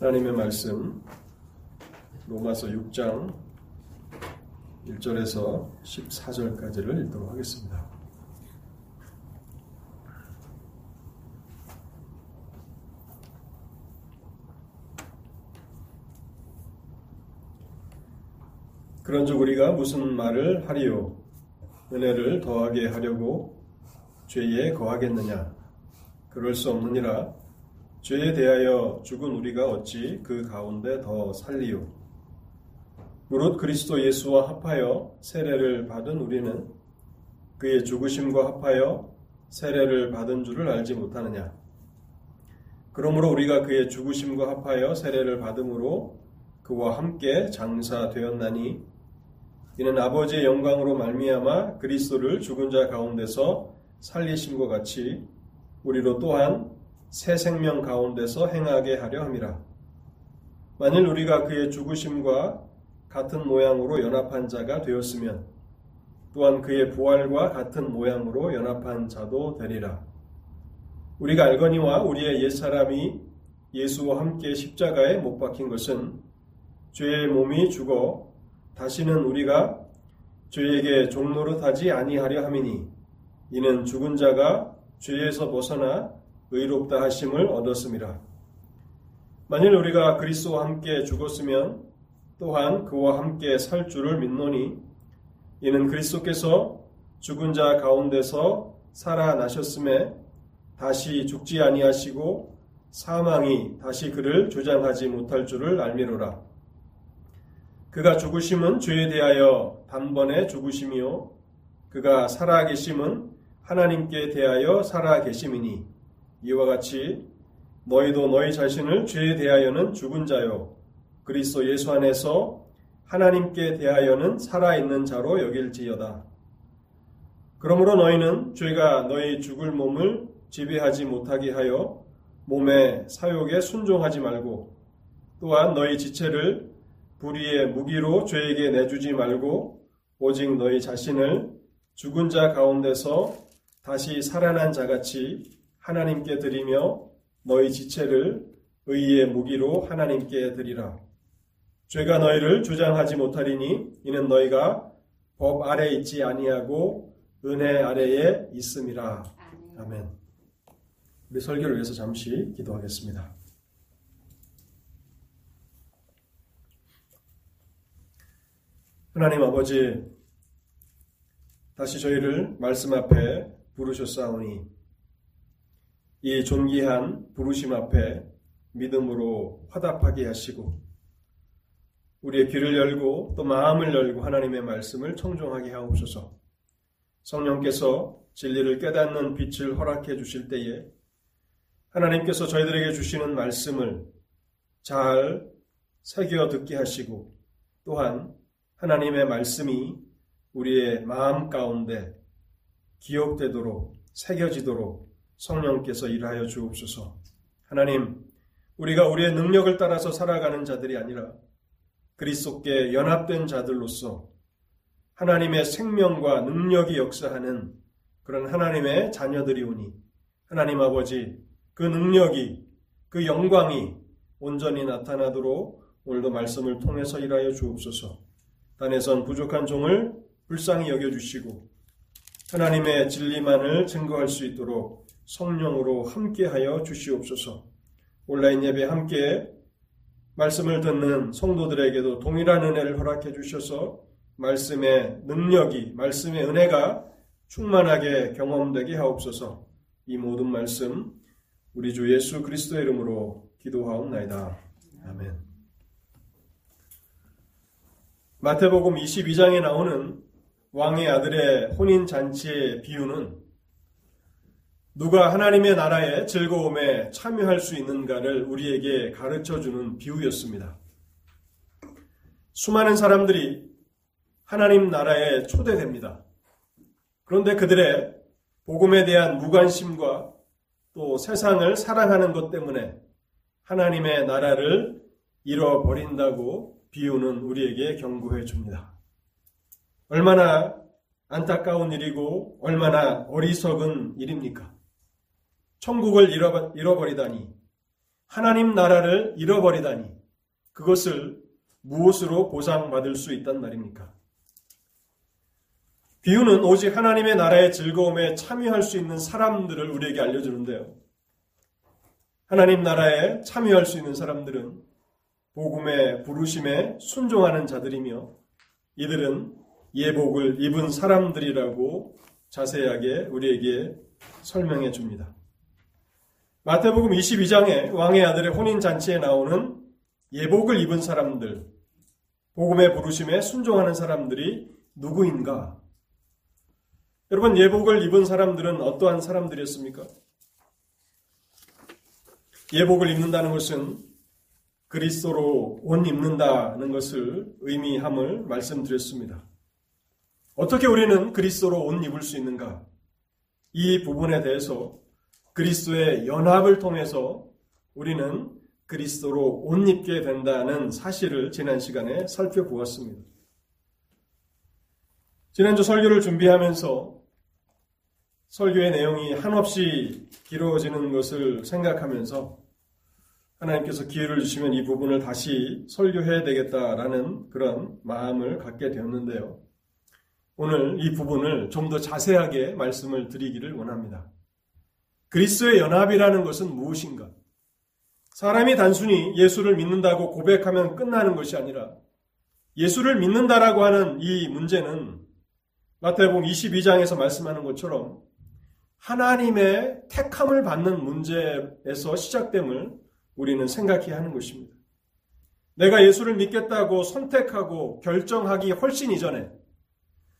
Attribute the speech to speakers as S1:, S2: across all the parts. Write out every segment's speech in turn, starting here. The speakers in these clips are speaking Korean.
S1: 하나님의 말씀 로마서 6장 1절에서 14절까지를 읽도록 하겠습니다. 그런즉 우리가 무슨 말을 하리요? 은혜를 더하게 하려고 죄에 거하겠느냐? 그럴 수 없느니라 죄에 대하여 죽은 우리가 어찌 그 가운데 더 살리요? 무릇 그리스도 예수와 합하여 세례를 받은 우리는 그의 죽으심과 합하여 세례를 받은 줄을 알지 못하느냐? 그러므로 우리가 그의 죽으심과 합하여 세례를 받음으로 그와 함께 장사되었나니 이는 아버지의 영광으로 말미암아 그리스도를 죽은 자 가운데서 살리심과 같이 우리로 또한 새 생명 가운데서 행하게 하려 함이라. 만일 우리가 그의 죽으심과 같은 모양으로 연합한 자가 되었으면 또한 그의 부활과 같은 모양으로 연합한 자도 되리라. 우리가 알거니와 우리의 옛사람이 예수와 함께 십자가에 못 박힌 것은 죄의 몸이 죽어 다시는 우리가 죄에게 종노릇하지 아니하려 함이니 이는 죽은 자가 죄에서 벗어나 의롭다 하심을 얻었습니다. 만일 우리가 그리스도와 함께 죽었으면 또한 그와 함께 살 줄을 믿노니 이는 그리스도께서 죽은 자 가운데서 살아나셨음에 다시 죽지 아니하시고 사망이 다시 그를 주장하지 못할 줄을 알미로라. 그가 죽으심은 죄에 대하여 단번에 죽으심이요 그가 살아계심은 하나님께 대하여 살아계심이니 이와 같이 너희도 너희 자신을 죄에 대하여는 죽은 자요 그리스도 예수 안에서 하나님께 대하여는 살아있는 자로 여길지어다. 그러므로 너희는 죄가 너희 죽을 몸을 지배하지 못하게 하여 몸의 사욕에 순종하지 말고 또한 너희 지체를 불의의 무기로 죄에게 내주지 말고 오직 너희 자신을 죽은 자 가운데서 다시 살아난 자같이 하나님께 드리며 너희 지체를 의의 무기로 하나님께 드리라. 죄가 너희를 주장하지 못하리니 이는 너희가 법 아래 있지 아니하고 은혜 아래에 있음이라. 아멘. 우리 설교를 위해서 잠시 기도하겠습니다. 하나님 아버지, 다시 저희를 말씀 앞에 부르셨사오니 이 존귀한 부르심 앞에 믿음으로 화답하게 하시고 우리의 귀를 열고 또 마음을 열고 하나님의 말씀을 청종하게 하옵소서. 성령께서 진리를 깨닫는 빛을 허락해 주실 때에 하나님께서 저희들에게 주시는 말씀을 잘 새겨 듣게 하시고 또한 하나님의 말씀이 우리의 마음 가운데 기억되도록 새겨지도록 성령께서 일하여 주옵소서. 하나님, 우리가 우리의 능력을 따라서 살아가는 자들이 아니라 그리스도께 연합된 자들로서 하나님의 생명과 능력이 역사하는 그런 하나님의 자녀들이 오니 하나님 아버지 그 능력이 그 영광이 온전히 나타나도록 오늘도 말씀을 통해서 일하여 주옵소서. 단에선 부족한 종을 불쌍히 여겨 주시고 하나님의 진리만을 증거할 수 있도록 성령으로 함께하여 주시옵소서. 온라인 예배 함께 말씀을 듣는 성도들에게도 동일한 은혜를 허락해 주셔서 말씀의 능력이, 말씀의 은혜가 충만하게 경험되게 하옵소서. 이 모든 말씀 우리 주 예수 그리스도의 이름으로 기도하옵나이다. 아멘. 마태복음 22장에 나오는 왕의 아들의 혼인 잔치의 비유는 누가 하나님의 나라의 즐거움에 참여할 수 있는가를 우리에게 가르쳐 주는 비유였습니다. 수많은 사람들이 하나님 나라에 초대됩니다. 그런데 그들의 복음에 대한 무관심과 또 세상을 사랑하는 것 때문에 하나님의 나라를 잃어버린다고 비유는 우리에게 경고해 줍니다. 얼마나 안타까운 일이고 얼마나 어리석은 일입니까? 천국을 잃어버리다니 하나님 나라를 잃어버리다니 그것을 무엇으로 보상받을 수 있단 말입니까? 비유는 오직 하나님의 나라의 즐거움에 참여할 수 있는 사람들을 우리에게 알려주는데요. 하나님 나라에 참여할 수 있는 사람들은 복음의 부르심에 순종하는 자들이며 이들은 예복을 입은 사람들이라고 자세하게 우리에게 설명해 줍니다. 마태복음 22장에 왕의 아들의 혼인잔치에 나오는 예복을 입은 사람들, 복음의 부르심에 순종하는 사람들이 누구인가? 여러분, 예복을 입은 사람들은 어떠한 사람들이었습니까? 예복을 입는다는 것은 그리스도로 옷 입는다는 것을 의미함을 말씀드렸습니다. 어떻게 우리는 그리스도로 옷 입을 수 있는가? 이 부분에 대해서 그리스도의 연합을 통해서 우리는 그리스도로 옷 입게 된다는 사실을 지난 시간에 살펴보았습니다. 지난주 설교를 준비하면서 설교의 내용이 한없이 길어지는 것을 생각하면서 하나님께서 기회를 주시면 이 부분을 다시 설교해야 되겠다라는 그런 마음을 갖게 되었는데요. 오늘 이 부분을 좀 더 자세하게 말씀을 드리기를 원합니다. 그리스도의 연합이라는 것은 무엇인가? 사람이 단순히 예수를 믿는다고 고백하면 끝나는 것이 아니라 예수를 믿는다라고 하는 이 문제는 마태복음 22장에서 말씀하는 것처럼 하나님의 택함을 받는 문제에서 시작됨을 우리는 생각해야 하는 것입니다. 내가 예수를 믿겠다고 선택하고 결정하기 훨씬 이전에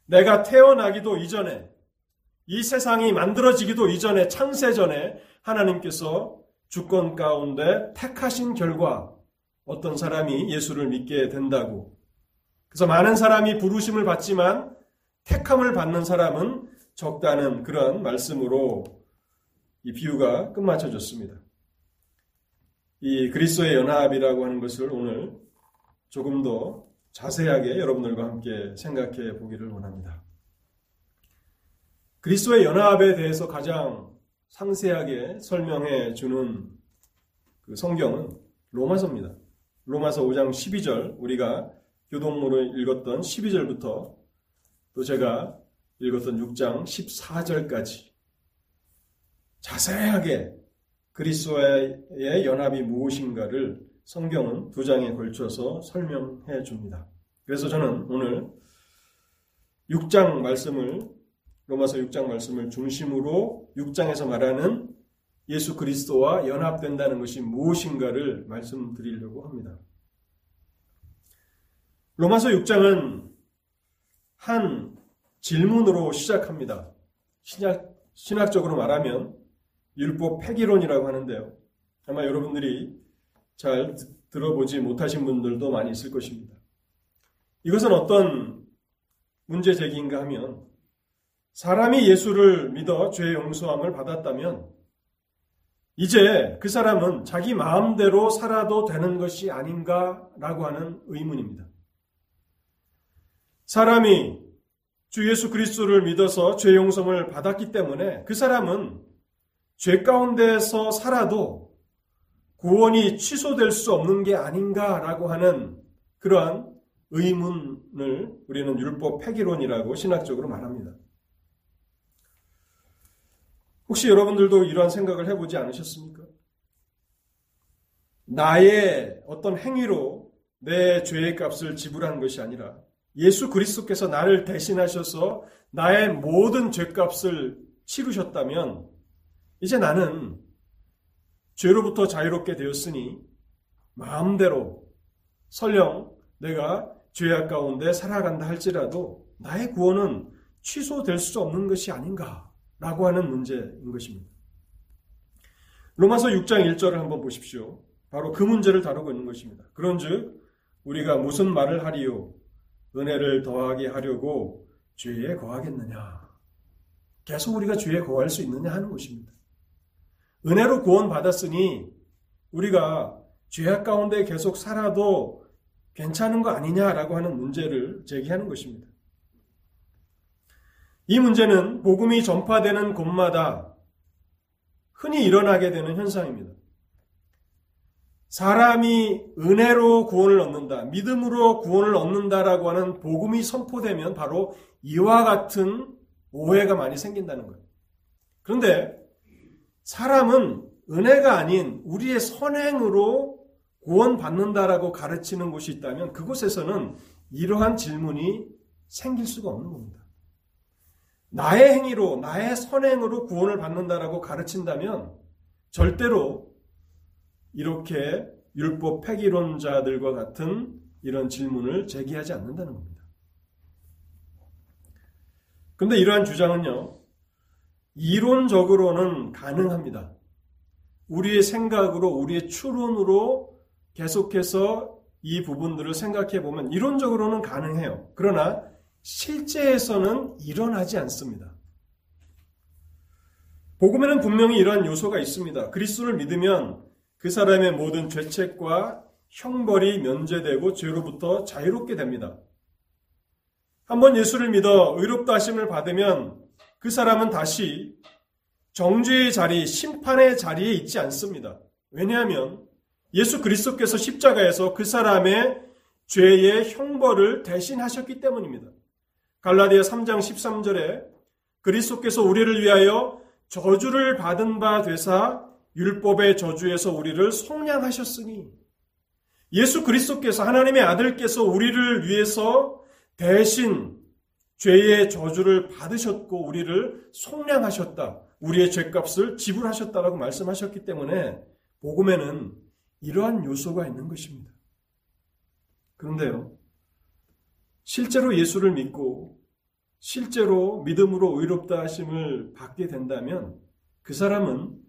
S1: 내가 태어나기도 이전에 이 세상이 만들어지기도 이전에 창세 전에 하나님께서 주권 가운데 택하신 결과 어떤 사람이 예수를 믿게 된다고. 그래서 많은 사람이 부르심을 받지만 택함을 받는 사람은 적다는 그런 말씀으로 이 비유가 끝마쳐졌습니다. 이 그리스도의 연합이라고 하는 것을 오늘 조금 더 자세하게 여러분들과 함께 생각해 보기를 원합니다. 그리스도의 연합에 대해서 가장 상세하게 설명해 주는 그 성경은 로마서입니다. 로마서 5장 12절 우리가 교동으로 읽었던 12절부터 또 제가 읽었던 6장 14절까지 자세하게 그리스도의 연합이 무엇인가를 성경은 두 장에 걸쳐서 설명해 줍니다. 그래서 저는 오늘 6장 말씀을 로마서 6장 말씀을 중심으로 6장에서 말하는 예수 그리스도와 연합된다는 것이 무엇인가를 말씀드리려고 합니다. 로마서 6장은 한 질문으로 시작합니다. 신약, 신학적으로 말하면 율법 폐기론이라고 하는데요. 아마 여러분들이 잘 들어보지 못하신 분들도 많이 있을 것입니다. 이것은 어떤 문제 제기인가 하면 사람이 예수를 믿어 죄 용서함을 받았다면 이제 그 사람은 자기 마음대로 살아도 되는 것이 아닌가라고 하는 의문입니다. 사람이 주 예수 그리스도를 믿어서 죄 용서를 받았기 때문에 그 사람은 죄 가운데서 살아도 구원이 취소될 수 없는 게 아닌가라고 하는 그러한 의문을 우리는 율법 폐기론이라고 신학적으로 말합니다. 혹시 여러분들도 이러한 생각을 해보지 않으셨습니까? 나의 어떤 행위로 내 죄의 값을 지불한 것이 아니라 예수 그리스도께서 나를 대신하셔서 나의 모든 죄값을 치르셨다면 이제 나는 죄로부터 자유롭게 되었으니 마음대로 설령 내가 죄악 가운데 살아간다 할지라도 나의 구원은 취소될 수 없는 것이 아닌가 라고 하는 문제인 것입니다. 로마서 6장 1절을 한번 보십시오. 바로 그 문제를 다루고 있는 것입니다. 그런즉 우리가 무슨 말을 하리요? 은혜를 더하게 하려고 죄에 거하겠느냐? 계속 우리가 죄에 거할 수 있느냐 하는 것입니다. 은혜로 구원받았으니 우리가 죄악 가운데 계속 살아도 괜찮은 거 아니냐라고 하는 문제를 제기하는 것입니다. 이 문제는 복음이 전파되는 곳마다 흔히 일어나게 되는 현상입니다. 사람이 은혜로 구원을 얻는다, 믿음으로 구원을 얻는다라고 하는 복음이 선포되면 바로 이와 같은 오해가 많이 생긴다는 거예요. 그런데 사람은 은혜가 아닌 우리의 선행으로 구원받는다라고 가르치는 곳이 있다면 그곳에서는 이러한 질문이 생길 수가 없는 겁니다. 나의 행위로, 나의 선행으로 구원을 받는다라고 가르친다면 절대로 이렇게 율법 폐기론자들과 같은 이런 질문을 제기하지 않는다는 겁니다. 근데 이러한 주장은요, 이론적으로는 가능합니다. 우리의 생각으로, 우리의 추론으로 계속해서 이 부분들을 생각해 보면 이론적으로는 가능해요. 그러나 실제에서는 일어나지 않습니다. 복음에는 분명히 이러한 요소가 있습니다. 그리스도를 믿으면 그 사람의 모든 죄책과 형벌이 면제되고 죄로부터 자유롭게 됩니다. 한번 예수를 믿어 의롭다 하심을 받으면 그 사람은 다시 정죄의 자리, 심판의 자리에 있지 않습니다. 왜냐하면 예수 그리스도께서 십자가에서 그 사람의 죄의 형벌을 대신하셨기 때문입니다. 갈라디아 3장 13절에 그리스도께서 우리를 위하여 저주를 받은 바 되사 율법의 저주에서 우리를 속량하셨으니 예수 그리스도께서 하나님의 아들께서 우리를 위해서 대신 죄의 저주를 받으셨고 우리를 속량하셨다. 우리의 죄값을 지불하셨다라고 말씀하셨기 때문에 복음에는 이러한 요소가 있는 것입니다. 그런데요. 실제로 예수를 믿고 실제로 믿음으로 의롭다 하심을 받게 된다면 그 사람은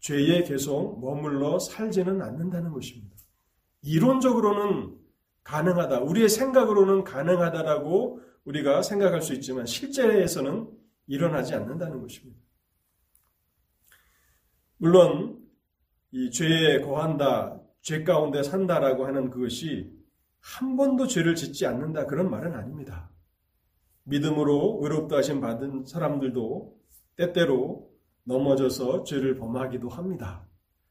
S1: 죄에 계속 머물러 살지는 않는다는 것입니다. 이론적으로는 가능하다. 우리의 생각으로는 가능하다라고 우리가 생각할 수 있지만 실제에서는 일어나지 않는다는 것입니다. 물론 이 죄에 거한다, 죄 가운데 산다라고 하는 그것이 한 번도 죄를 짓지 않는다 그런 말은 아닙니다. 믿음으로 의롭다 하심 받은 사람들도 때때로 넘어져서 죄를 범하기도 합니다.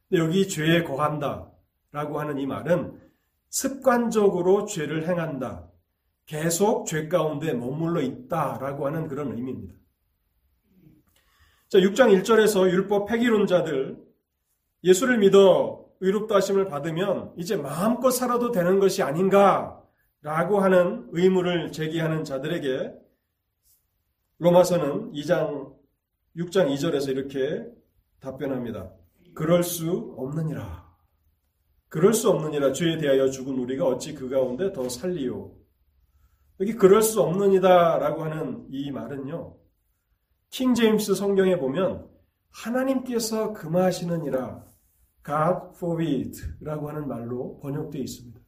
S1: 근데 여기 죄에 거한다 라고 하는 이 말은 습관적으로 죄를 행한다. 계속 죄 가운데 머물러 있다 라고 하는 그런 의미입니다. 자, 6장 1절에서 율법 폐기론자들 예수를 믿어 의롭다 하심을 받으면 이제 마음껏 살아도 되는 것이 아닌가라고 하는 의무를 제기하는 자들에게 로마서는 2장 6장 2절에서 이렇게 답변합니다. 그럴 수 없느니라. 그럴 수 없느니라 죄에 대하여 죽은 우리가 어찌 그 가운데 더 살리요. 여기 그럴 수 없느니다라고 하는 이 말은요. 킹 제임스 성경에 보면 하나님께서 금하시느니라 God forbid라고 하는 말로 번역되어 있습니다.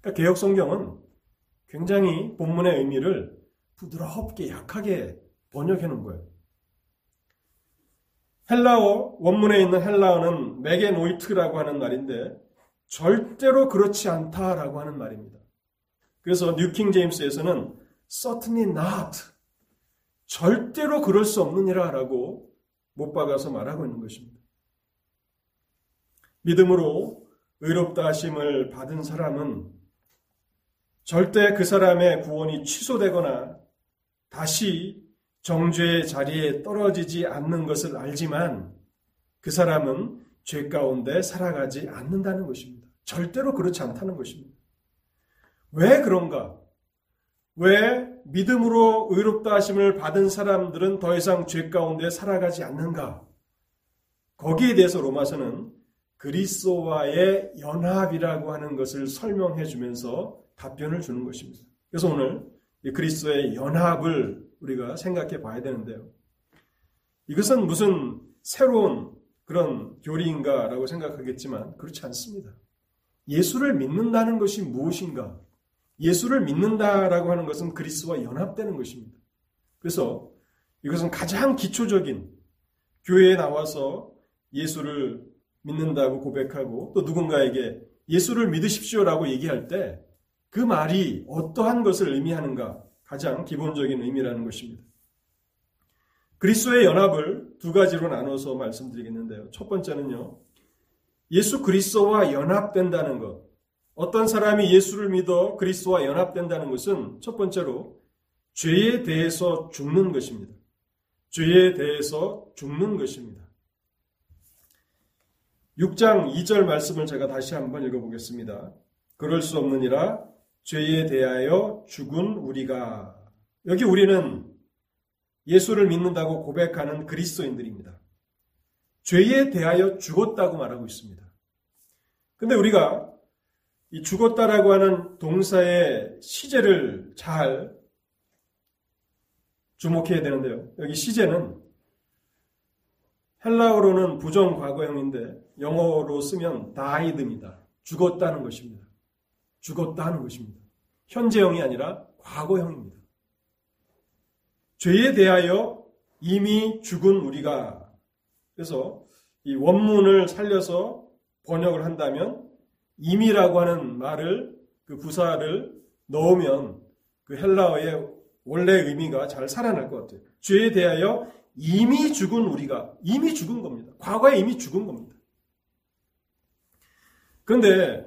S1: 그러니까 개혁 성경은 굉장히 본문의 의미를 부드럽게 약하게 번역해 놓은 거예요. 헬라어 원문에 있는 헬라어는 μὴ γένοιτο라고 하는 말인데 절대로 그렇지 않다라고 하는 말입니다. 그래서 뉴킹 제임스에서는 certainly not 절대로 그럴 수 없느니라라고 못 박아서 말하고 있는 것입니다. 믿음으로 의롭다 하심을 받은 사람은 절대 그 사람의 구원이 취소되거나 다시 정죄의 자리에 떨어지지 않는 것을 알지만 그 사람은 죄 가운데 살아가지 않는다는 것입니다. 절대로 그렇지 않다는 것입니다. 왜 그런가? 왜 믿음으로 의롭다 하심을 받은 사람들은 더 이상 죄 가운데 살아가지 않는가? 거기에 대해서 로마서는 그리스도와의 연합이라고 하는 것을 설명해 주면서 답변을 주는 것입니다. 그래서 오늘 그리스도의 연합을 우리가 생각해 봐야 되는데요. 이것은 무슨 새로운 그런 교리인가라고 생각하겠지만 그렇지 않습니다. 예수를 믿는다는 것이 무엇인가? 예수를 믿는다라고 하는 것은 그리스도와 연합되는 것입니다. 그래서 이것은 가장 기초적인 교회에 나와서 예수를 믿는다고 고백하고 또 누군가에게 예수를 믿으십시오라고 얘기할 때 그 말이 어떠한 것을 의미하는가 가장 기본적인 의미라는 것입니다. 그리스도의 연합을 두 가지로 나눠서 말씀드리겠는데요. 첫 번째는요. 예수 그리스도와 연합된다는 것. 어떤 사람이 예수를 믿어 그리스도와 연합된다는 것은 첫 번째로 죄에 대해서 죽는 것입니다. 죄에 대해서 죽는 것입니다. 6장 2절 말씀을 제가 다시 한번 읽어보겠습니다. 그럴 수 없느니라 죄에 대하여 죽은 우리가 여기 우리는 예수를 믿는다고 고백하는 그리스도인들입니다. 죄에 대하여 죽었다고 말하고 있습니다. 근데 우리가 이 죽었다라고 하는 동사의 시제를 잘 주목해야 되는데요. 여기 시제는 헬라어로는 부정 과거형인데 영어로 쓰면 died입니다. 죽었다는 것입니다. 죽었다는 것입니다. 현재형이 아니라 과거형입니다. 죄에 대하여 이미 죽은 우리가 그래서 이 원문을 살려서 번역을 한다면 임이라고 하는 말을 그 부사를 넣으면 그 헬라어의 원래 의미가 잘 살아날 것 같아요. 죄에 대하여 이미 죽은 우리가 이미 죽은 겁니다. 과거에 이미 죽은 겁니다. 그런데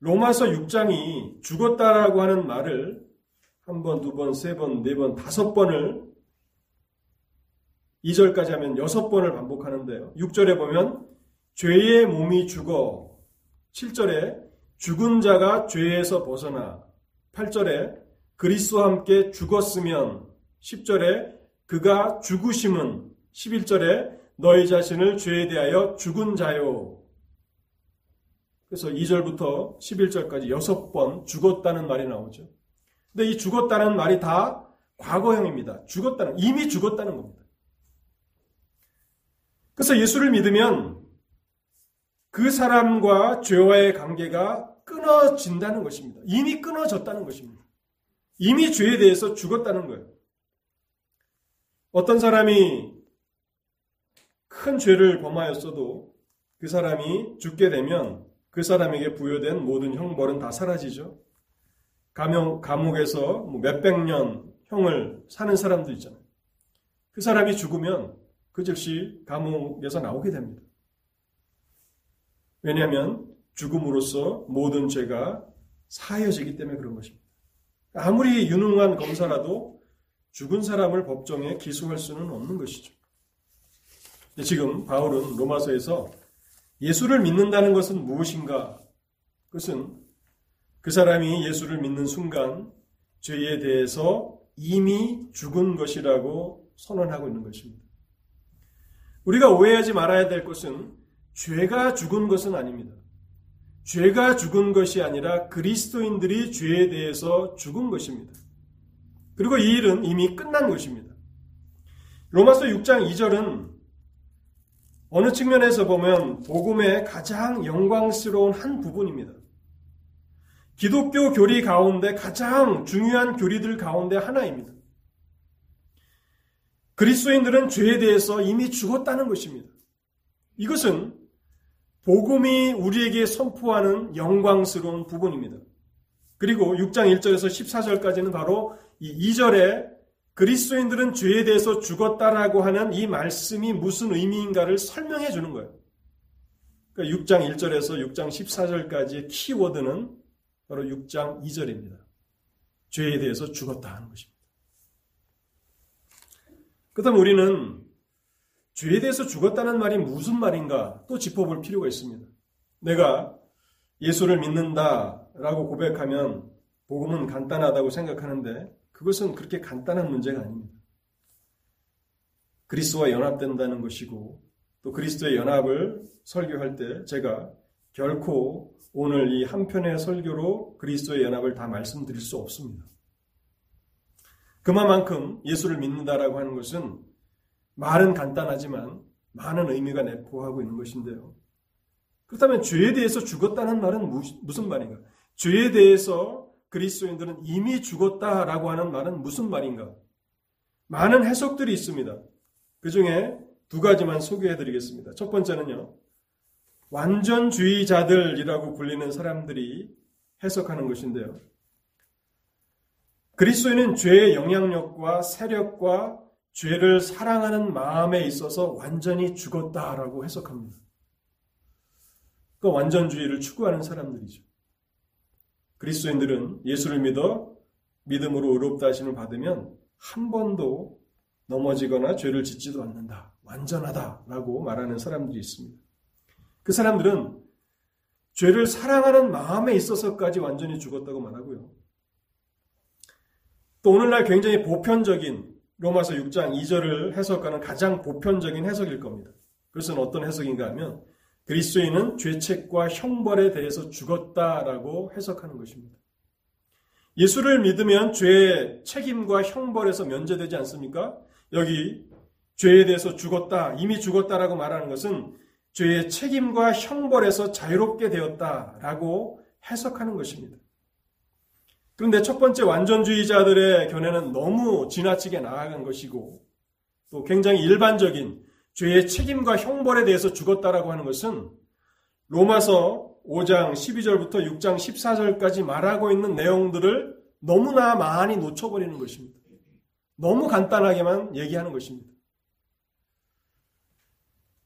S1: 로마서 6장이 죽었다라고 하는 말을 한 번, 두 번, 세 번, 네 번, 다섯 번을 2절까지 하면 여섯 번을 반복하는데요. 6절에 보면 죄의 몸이 죽어 7절에 죽은 자가 죄에서 벗어나 8절에 그리스도와 함께 죽었으면 10절에 그가 죽으심은 11절에 너희 자신을 죄에 대하여 죽은 자요. 그래서 2절부터 11절까지 6번 죽었다는 말이 나오죠. 근데 이 죽었다는 말이 다 과거형입니다. 죽었다는, 이미 죽었다는 겁니다. 그래서 예수를 믿으면 그 사람과 죄와의 관계가 끊어진다는 것입니다. 이미 끊어졌다는 것입니다. 이미 죄에 대해서 죽었다는 거예요. 어떤 사람이 큰 죄를 범하였어도 그 사람이 죽게 되면 그 사람에게 부여된 모든 형벌은 다 사라지죠. 감옥, 감옥에서 뭐 몇백 년 형을 사는 사람도 있잖아요. 그 사람이 죽으면 그 즉시 감옥에서 나오게 됩니다. 왜냐하면 죽음으로써 모든 죄가 사여지기 때문에 그런 것입니다. 아무리 유능한 검사라도 죽은 사람을 법정에 기소할 수는 없는 것이죠. 지금 바울은 로마서에서 예수를 믿는다는 것은 무엇인가? 그것은 그 사람이 예수를 믿는 순간 죄에 대해서 이미 죽은 것이라고 선언하고 있는 것입니다. 우리가 오해하지 말아야 될 것은 죄가 죽은 것은 아닙니다. 죄가 죽은 것이 아니라 그리스도인들이 죄에 대해서 죽은 것입니다. 그리고 이 일은 이미 끝난 것입니다. 로마서 6장 2절은 어느 측면에서 보면 복음의 가장 영광스러운 한 부분입니다. 기독교 교리 가운데 가장 중요한 교리들 가운데 하나입니다. 그리스도인들은 죄에 대해서 이미 죽었다는 것입니다. 이것은 복음이 우리에게 선포하는 영광스러운 부분입니다. 그리고 6장 1절에서 14절까지는 바로 이 2절에 그리스도인들은 죄에 대해서 죽었다라고 하는 이 말씀이 무슨 의미인가를 설명해 주는 거예요. 그러니까 6장 1절에서 6장 14절까지의 키워드는 바로 6장 2절입니다. 죄에 대해서 죽었다 하는 것입니다. 그 다음 우리는 죄에 대해서 죽었다는 말이 무슨 말인가 또 짚어볼 필요가 있습니다. 내가 예수를 믿는다라고 고백하면 복음은 간단하다고 생각하는데 그것은 그렇게 간단한 문제가 아닙니다. 그리스도와 연합된다는 것이고 또 그리스도의 연합을 설교할 때 제가 결코 오늘 이 한 편의 설교로 그리스도의 연합을 다 말씀드릴 수 없습니다. 그만큼 예수를 믿는다라고 하는 것은 말은 간단하지만 많은 의미가 내포하고 있는 것인데요. 그렇다면 죄에 대해서 죽었다는 말은 무슨 말인가? 죄에 대해서 그리스도인들은 이미 죽었다라고 하는 말은 무슨 말인가? 많은 해석들이 있습니다. 그 중에 두 가지만 소개해 드리겠습니다. 첫 번째는요. 완전주의자들이라고 불리는 사람들이 해석하는 것인데요. 그리스도인은 죄의 영향력과 세력과 죄를 사랑하는 마음에 있어서 완전히 죽었다라고 해석합니다. 그 완전주의를 추구하는 사람들이죠. 그리스도인들은 예수를 믿어 믿음으로 의롭다 하심을 받으면 한 번도 넘어지거나 죄를 짓지도 않는다. 완전하다라고 말하는 사람들이 있습니다. 그 사람들은 죄를 사랑하는 마음에 있어서까지 완전히 죽었다고 말하고요. 또 오늘날 굉장히 보편적인 로마서 6장 2절을 해석하는 가장 보편적인 해석일 겁니다. 그것은 어떤 해석인가 하면 그리스도인은 죄책과 형벌에 대해서 죽었다라고 해석하는 것입니다. 예수를 믿으면 죄의 책임과 형벌에서 면제되지 않습니까? 여기 죄에 대해서 죽었다, 이미 죽었다라고 말하는 것은 죄의 책임과 형벌에서 자유롭게 되었다라고 해석하는 것입니다. 그런데 첫 번째 완전주의자들의 견해는 너무 지나치게 나아간 것이고 또 굉장히 일반적인 죄의 책임과 형벌에 대해서 죽었다라고 하는 것은 로마서 5장 12절부터 6장 14절까지 말하고 있는 내용들을 너무나 많이 놓쳐버리는 것입니다. 너무 간단하게만 얘기하는 것입니다.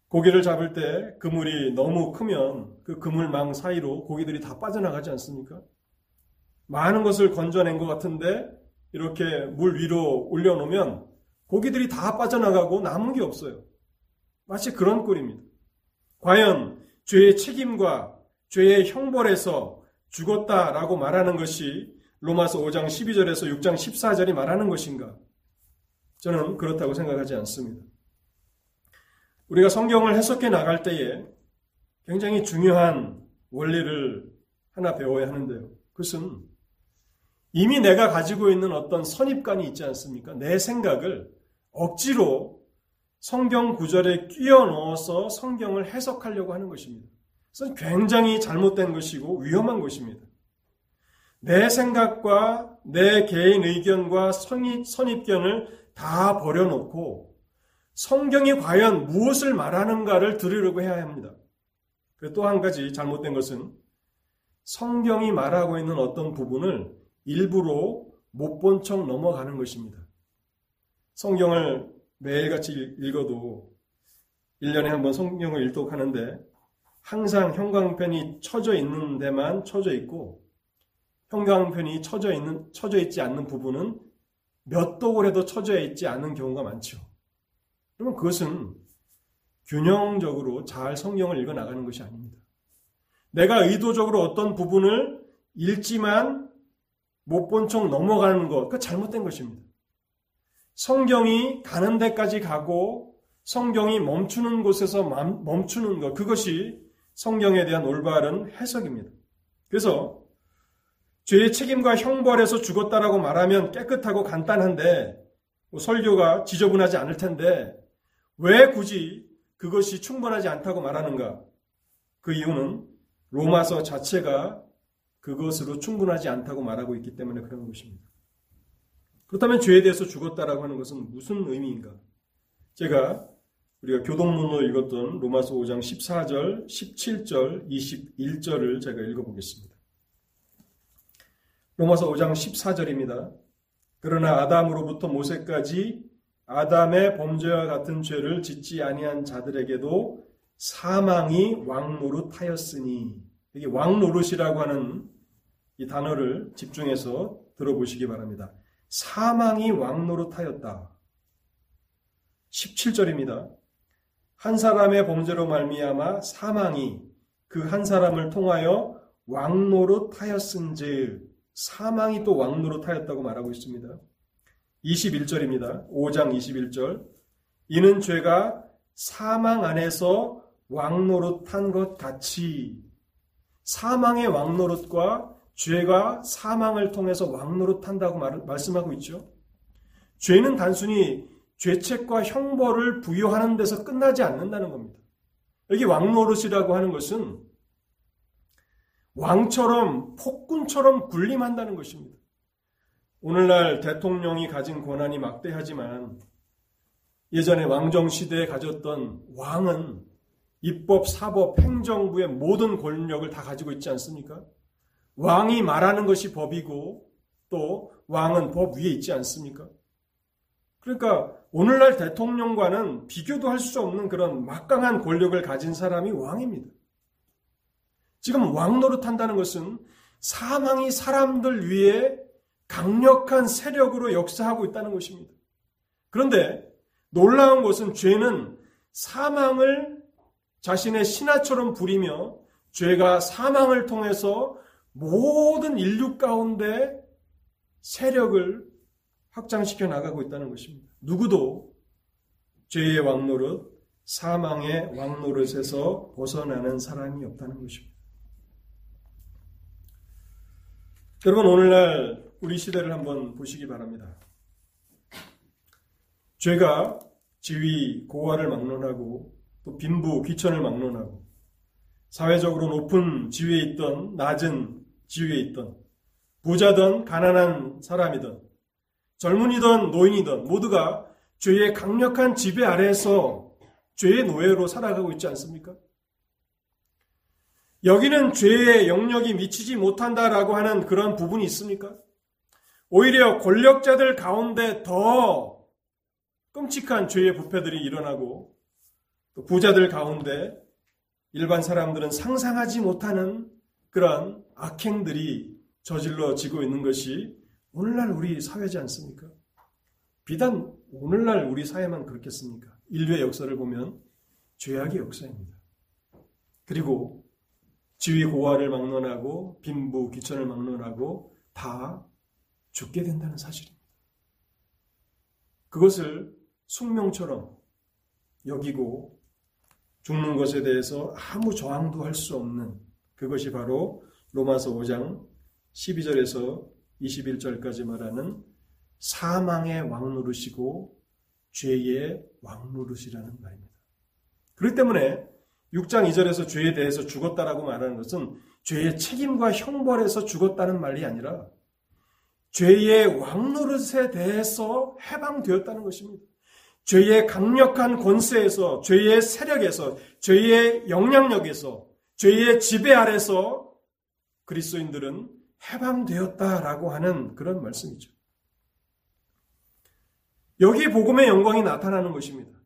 S1: 고기를 잡을 때 그물이 너무 크면 그 그물망 사이로 고기들이 다 빠져나가지 않습니까? 많은 것을 건져낸 것 같은데 이렇게 물 위로 올려놓으면 고기들이 다 빠져나가고 남은 게 없어요. 마치 그런 꼴입니다. 과연 죄의 책임과 죄의 형벌에서 죽었다라고 말하는 것이 로마서 5장 12절에서 6장 14절이 말하는 것인가? 저는 그렇다고 생각하지 않습니다. 우리가 성경을 해석해 나갈 때에 굉장히 중요한 원리를 하나 배워야 하는데요. 그것은 이미 내가 가지고 있는 어떤 선입관이 있지 않습니까? 내 생각을 억지로 성경 구절에 끼워 넣어서 성경을 해석하려고 하는 것입니다. 그것은 굉장히 잘못된 것이고 위험한 것입니다. 내 생각과 내 개인 의견과 선입, 선입견을 다 버려놓고 성경이 과연 무엇을 말하는가를 들으려고 해야 합니다. 또 한 가지 잘못된 것은 성경이 말하고 있는 어떤 부분을 일부러 못 본 척 넘어가는 것입니다. 성경을 매일같이 읽어도 1년에 한 번 성경을 일독하는데 항상 형광펜이 쳐져 있는 데만 쳐져 있고 형광펜이 쳐져 있는 쳐져 있지 않는 부분은 몇 해도 쳐져 있지 않는 경우가 많죠. 그러면 그것은 균형적으로 잘 성경을 읽어 나가는 것이 아닙니다. 내가 의도적으로 어떤 부분을 읽지만 못 본 척 넘어가는 것, 그 잘못된 것입니다. 성경이 가는 데까지 가고 성경이 멈추는 곳에서 멈추는 것, 그것이 성경에 대한 올바른 해석입니다. 그래서 죄의 책임과 형벌에서 죽었다라고 말하면 깨끗하고 간단한데 뭐 설교가 지저분하지 않을 텐데 왜 굳이 그것이 충분하지 않다고 말하는가? 그 이유는 로마서 자체가 그것으로 충분하지 않다고 말하고 있기 때문에 그런 것입니다. 그렇다면 죄에 대해서 죽었다라고 하는 것은 무슨 의미인가? 제가 우리가 교동문으로 읽었던 로마서 5장 14절, 17절, 21절을 제가 읽어보겠습니다. 로마서 5장 14절입니다. 그러나 아담으로부터 모세까지 아담의 범죄와 같은 죄를 짓지 아니한 자들에게도 사망이 왕노릇하였으니 이게 왕노릇이라고 하는 이 단어를 집중해서 들어보시기 바랍니다. 사망이 왕노릇하였다. 17절입니다. 한 사람의 범죄로 말미암아 사망이 그 한 사람을 통하여 왕노릇하였은즉 사망이 또 왕노릇하였다고 말하고 있습니다. 21절입니다. 5장 21절. 이는 죄가 사망 안에서 왕노릇한 것 같이 사망의 왕노릇과 죄가 사망을 통해서 왕노릇한다고 말, 말씀하고 있죠. 죄는 단순히 죄책과 형벌을 부여하는 데서 끝나지 않는다는 겁니다. 여기 왕노릇이라고 하는 것은 왕처럼 폭군처럼 군림한다는 것입니다. 오늘날 대통령이 가진 권한이 막대하지만 예전에 왕정 시대에 가졌던 왕은 입법, 사법, 행정부의 모든 권력을 다 가지고 있지 않습니까? 왕이 말하는 것이 법이고 또 왕은 법 위에 있지 않습니까? 그러니까 오늘날 대통령과는 비교도 할 수 없는 그런 막강한 권력을 가진 사람이 왕입니다. 지금 왕 노릇한다는 것은 사망이 사람들 위에 강력한 세력으로 역사하고 있다는 것입니다. 그런데 놀라운 것은 죄는 사망을 자신의 신하처럼 부리며 죄가 사망을 통해서 모든 인류 가운데 세력을 확장시켜 나가고 있다는 것입니다. 누구도 죄의 왕노릇, 사망의 왕노릇에서 벗어나는 사람이 없다는 것입니다. 여러분, 오늘날 우리 시대를 한번 보시기 바랍니다. 죄가 지위, 고화를 막론하고 또 빈부, 귀천을 막론하고 사회적으로 높은 지위에 있던 낮은 지위에 있던 부자든 가난한 사람이든 젊은이든 노인이든 모두가 죄의 강력한 지배 아래에서 죄의 노예로 살아가고 있지 않습니까? 여기는 죄의 영역이 미치지 못한다라고 하는 그런 부분이 있습니까? 오히려 권력자들 가운데 더 끔찍한 죄의 부패들이 일어나고 또 부자들 가운데 일반 사람들은 상상하지 못하는 그런 악행들이 저질러지고 있는 것이 오늘날 우리 사회지 않습니까? 비단 오늘날 우리 사회만 그렇겠습니까? 인류의 역사를 보면 죄악의 역사입니다. 그리고 지위 고하를 막론하고 빈부 귀천을 막론하고 다 죽게 된다는 사실입니다. 그것을 숙명처럼 여기고 죽는 것에 대해서 아무 저항도 할 수 없는 그것이 바로 로마서 5장 12절에서 21절까지 말하는 사망의 왕노릇이고 죄의 왕노릇이라는 말입니다. 그렇기 때문에 6장 2절에서 죄에 대해서 죽었다라고 말하는 것은 죄의 책임과 형벌에서 죽었다는 말이 아니라 죄의 왕노릇에 대해서 해방되었다는 것입니다. 죄의 강력한 권세에서, 죄의 세력에서, 죄의 영향력에서, 죄의 지배 아래서 그리스도인들은 해방되었다라고 하는 그런 말씀이죠. 여기 복음의 영광이 나타나는 것입니다.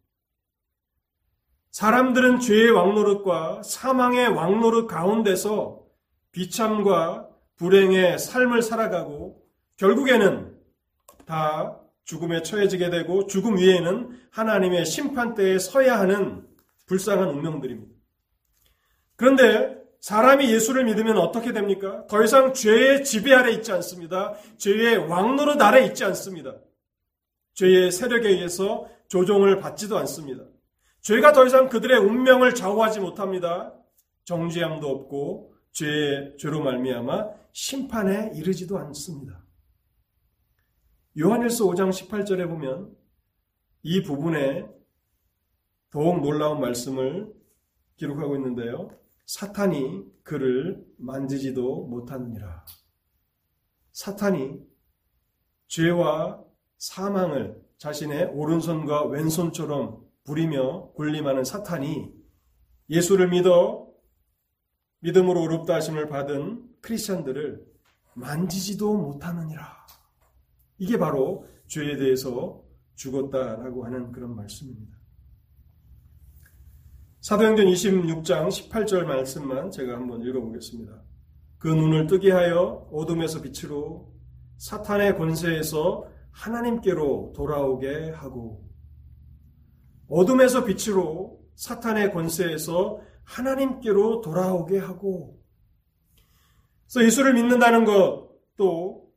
S1: 사람들은 죄의 왕노릇과 사망의 왕노릇 가운데서 비참과 불행의 삶을 살아가고 결국에는 다 죽음에 처해지게 되고 죽음 위에는 하나님의 심판대에 서야 하는 불쌍한 운명들입니다. 그런데 사람이 예수를 믿으면 어떻게 됩니까? 더 이상 죄의 지배 아래 있지 않습니다. 죄의 왕노릇 아래 있지 않습니다. 죄의 세력에 의해서 조종을 받지도 않습니다. 죄가 더 이상 그들의 운명을 좌우하지 못합니다. 정죄함도 없고 죄의 죄로 말미암아 심판에 이르지도 않습니다. 요한일서 5장 18절에 보면 이 부분에 더욱 놀라운 말씀을 기록하고 있는데요. 사탄이 그를 만지지도 못하느니라. 사탄이 죄와 사망을 자신의 오른손과 왼손처럼 부리며 군림하는 사탄이 예수를 믿어 믿음으로 어렵다 하심을 받은 크리스천들을 만지지도 못하느니라. 이게 바로 죄에 대해서 죽었다라고 하는 그런 말씀입니다. 사도행전 26장 18절 말씀만 제가 한번 읽어보겠습니다. 그 눈을 뜨게 하여 어둠에서 빛으로 사탄의 권세에서 하나님께로 돌아오게 하고 어둠에서 빛으로 사탄의 권세에서 하나님께로 돌아오게 하고 그래서 예수를 믿는다는 것 또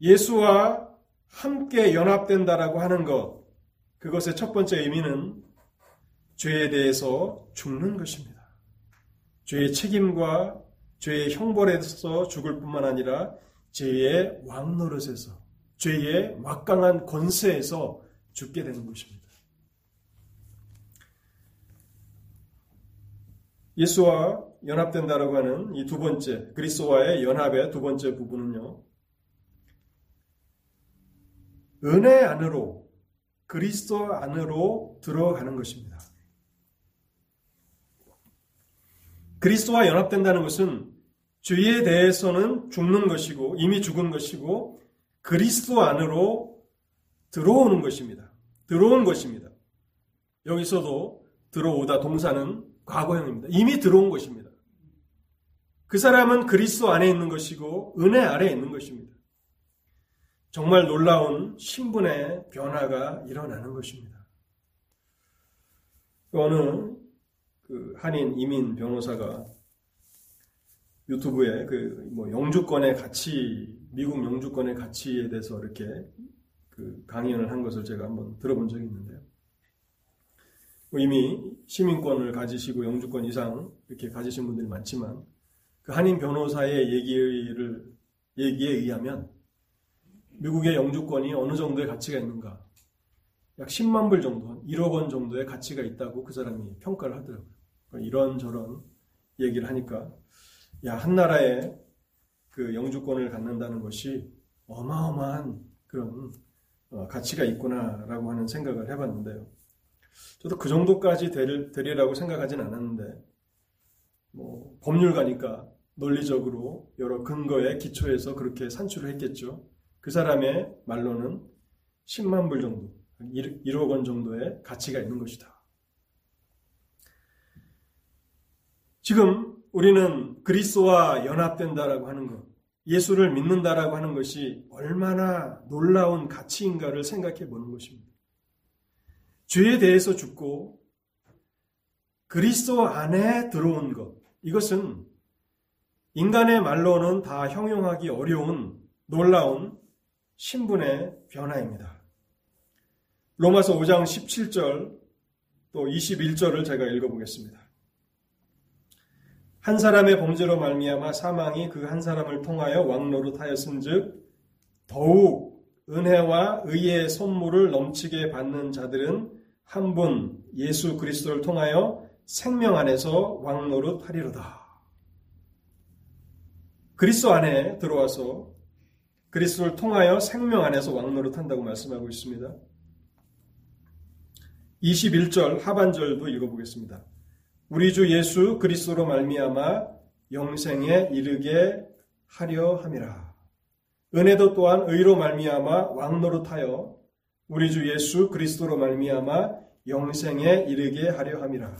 S1: 예수와 함께 연합된다라고 하는 것 그것의 첫 번째 의미는 죄에 대해서 죽는 것입니다. 죄의 책임과 죄의 형벌에서 죽을 뿐만 아니라 죄의 왕노릇에서 죄의 막강한 권세에서 죽게 되는 것입니다. 예수와 연합된다라고 하는 이 두 번째 그리스도와의 연합의 두 번째 부분은요. 은혜 안으로 그리스도 안으로 들어가는 것입니다. 그리스도와 연합된다는 것은 죄에 대해서는 죽는 것이고 이미 죽은 것이고 그리스도 안으로 들어오는 것입니다. 들어온 것입니다. 여기서도 들어오다 동사는 과거형입니다. 이미 들어온 것입니다. 그 사람은 그리스도 안에 있는 것이고 은혜 아래에 있는 것입니다. 정말 놀라운 신분의 변화가 일어나는 것입니다. 어느 그 한인 이민 변호사가 유튜브에 그 뭐 영주권의 가치, 미국 영주권의 가치에 대해서 이렇게 그 강연을 한 것을 제가 한번 들어본 적이 있는데요. 뭐 이미 시민권을 가지시고 영주권 이상 이렇게 가지신 분들이 많지만 그 한인 변호사의 얘기를 얘기에 의하면 미국의 영주권이 어느 정도의 가치가 있는가? 약 10만 불 정도, 1억 원 정도의 가치가 있다고 그 사람이 평가를 하더라고요. 그러니까 이런저런 얘기를 하니까 야, 한 나라에 그 영주권을 갖는다는 것이 어마어마한 그런 어, 가치가 있구나라고 하는 생각을 해봤는데요. 저도 그 정도까지 되리라고 생각하진 않았는데, 뭐, 법률가니까 논리적으로 여러 근거에 기초해서 그렇게 산출을 했겠죠. 그 사람의 말로는 10만 불 정도, 1억 원 정도의 가치가 있는 것이다. 지금 우리는 그리스도와 연합된다라고 하는 것, 예수를 믿는다라고 하는 것이 얼마나 놀라운 가치인가를 생각해 보는 것입니다. 죄에 대해서 죽고 그리스도 안에 들어온 것. 이것은 인간의 말로는 다 형용하기 어려운 놀라운 신분의 변화입니다. 로마서 5장 17절 또 21절을 제가 읽어보겠습니다. 한 사람의 범죄로 말미암아 사망이 그 한 사람을 통하여 왕노릇하였은즉 더욱 은혜와 의의 선물을 넘치게 받는 자들은 한 분 예수 그리스도를 통하여 생명 안에서 왕노릇 하리로다. 그리스도 안에 들어와서 그리스도를 통하여 생명 안에서 왕노릇 한다고 말씀하고 있습니다. 21절 하반절도 읽어보겠습니다. 우리 주 예수 그리스도로 말미암아 영생에 이르게 하려 함이라. 은혜도 또한 의로 말미암아 왕노릇하여 우리 주 예수 그리스도로 말미암아 영생에 이르게 하려 함이라.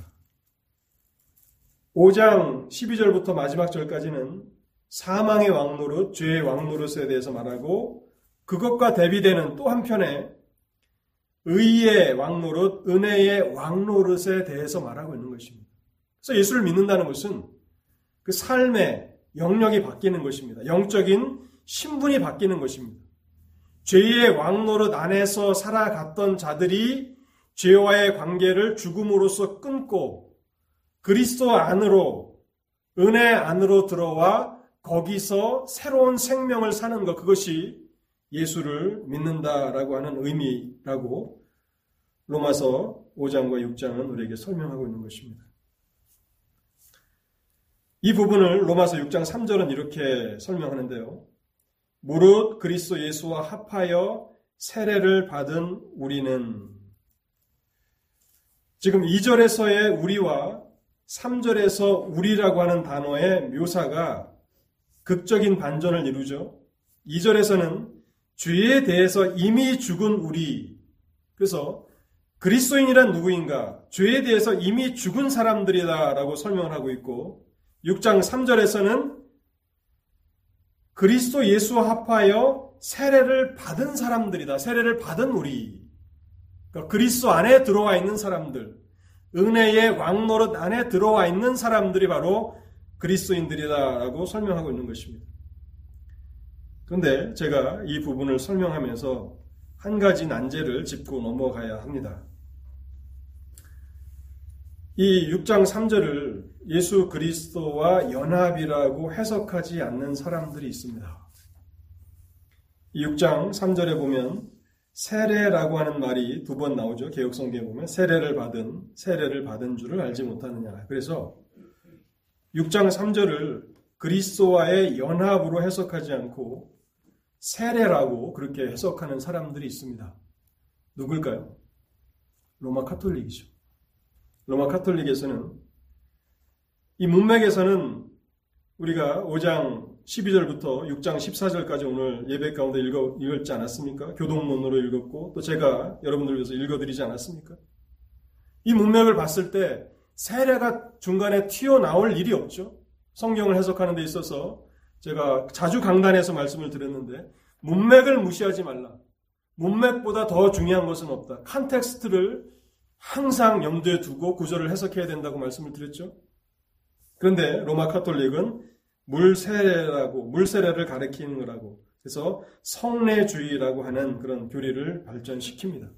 S1: 5장 12절부터 마지막 절까지는 사망의 왕노릇, 죄의 왕노릇에 대해서 말하고 그것과 대비되는 또 한편에 의의 왕노릇, 은혜의 왕노릇에 대해서 말하고 있는 것입니다. 그래서 예수를 믿는다는 것은 그 삶의 영역이 바뀌는 것입니다. 영적인 신분이 바뀌는 것입니다. 죄의 왕노릇 안에서 살아갔던 자들이 죄와의 관계를 죽음으로써 끊고 그리스도 안으로 은혜 안으로 들어와 거기서 새로운 생명을 사는 것 그것이 예수를 믿는다라고 하는 의미라고 로마서 5장과 6장은 우리에게 설명하고 있는 것입니다. 이 부분을 로마서 6장 3절은 이렇게 설명하는데요. 무릇 그리스도 예수와 합하여 세례를 받은 우리는 지금 2절에서의 우리와 3절에서 우리라고 하는 단어의 묘사가 극적인 반전을 이루죠. 2절에서는 죄에 대해서 이미 죽은 우리. 그래서 그리스도인이란 누구인가? 죄에 대해서 이미 죽은 사람들이다라고 설명을 하고 있고 6장 3절에서는 그리스도 예수와 합하여 세례를 받은 사람들이다. 세례를 받은 우리. 그러니까 그리스도 안에 들어와 있는 사람들. 은혜의 왕노릇 안에 들어와 있는 사람들이 바로 그리스도인들이다라고 설명하고 있는 것입니다. 그런데 제가 이 부분을 설명하면서 한 가지 난제를 짚고 넘어가야 합니다. 이 6장 3절을 예수 그리스도와 연합이라고 해석하지 않는 사람들이 있습니다. 이 6장 3절에 보면 세례라고 하는 말이 두 번 나오죠. 개혁성경에 보면 세례를 받은 세례를 받은 줄을 알지 못하느냐. 그래서 6장 3절을 그리스도와의 연합으로 해석하지 않고 세례라고 그렇게 해석하는 사람들이 있습니다. 누굴까요? 로마 카톨릭이죠. 로마 카톨릭에서는 이 문맥에서는 우리가 5장 12절부터 6장 14절까지 오늘 예배 가운데 읽어, 읽었지 않았습니까? 교독문으로 읽었고 또 제가 여러분들 위해서 읽어드리지 않았습니까? 이 문맥을 봤을 때 세례가 중간에 튀어나올 일이 없죠. 성경을 해석하는 데 있어서 제가 자주 강단에서 말씀을 드렸는데 문맥을 무시하지 말라. 문맥보다 더 중요한 것은 없다. context를 항상 염두에 두고 구절을 해석해야 된다고 말씀을 드렸죠. 그런데 로마 카톨릭은 물세례라고 물세례를 가리키는 거라고 그래서 성례주의라고 하는 그런 교리를 발전시킵니다.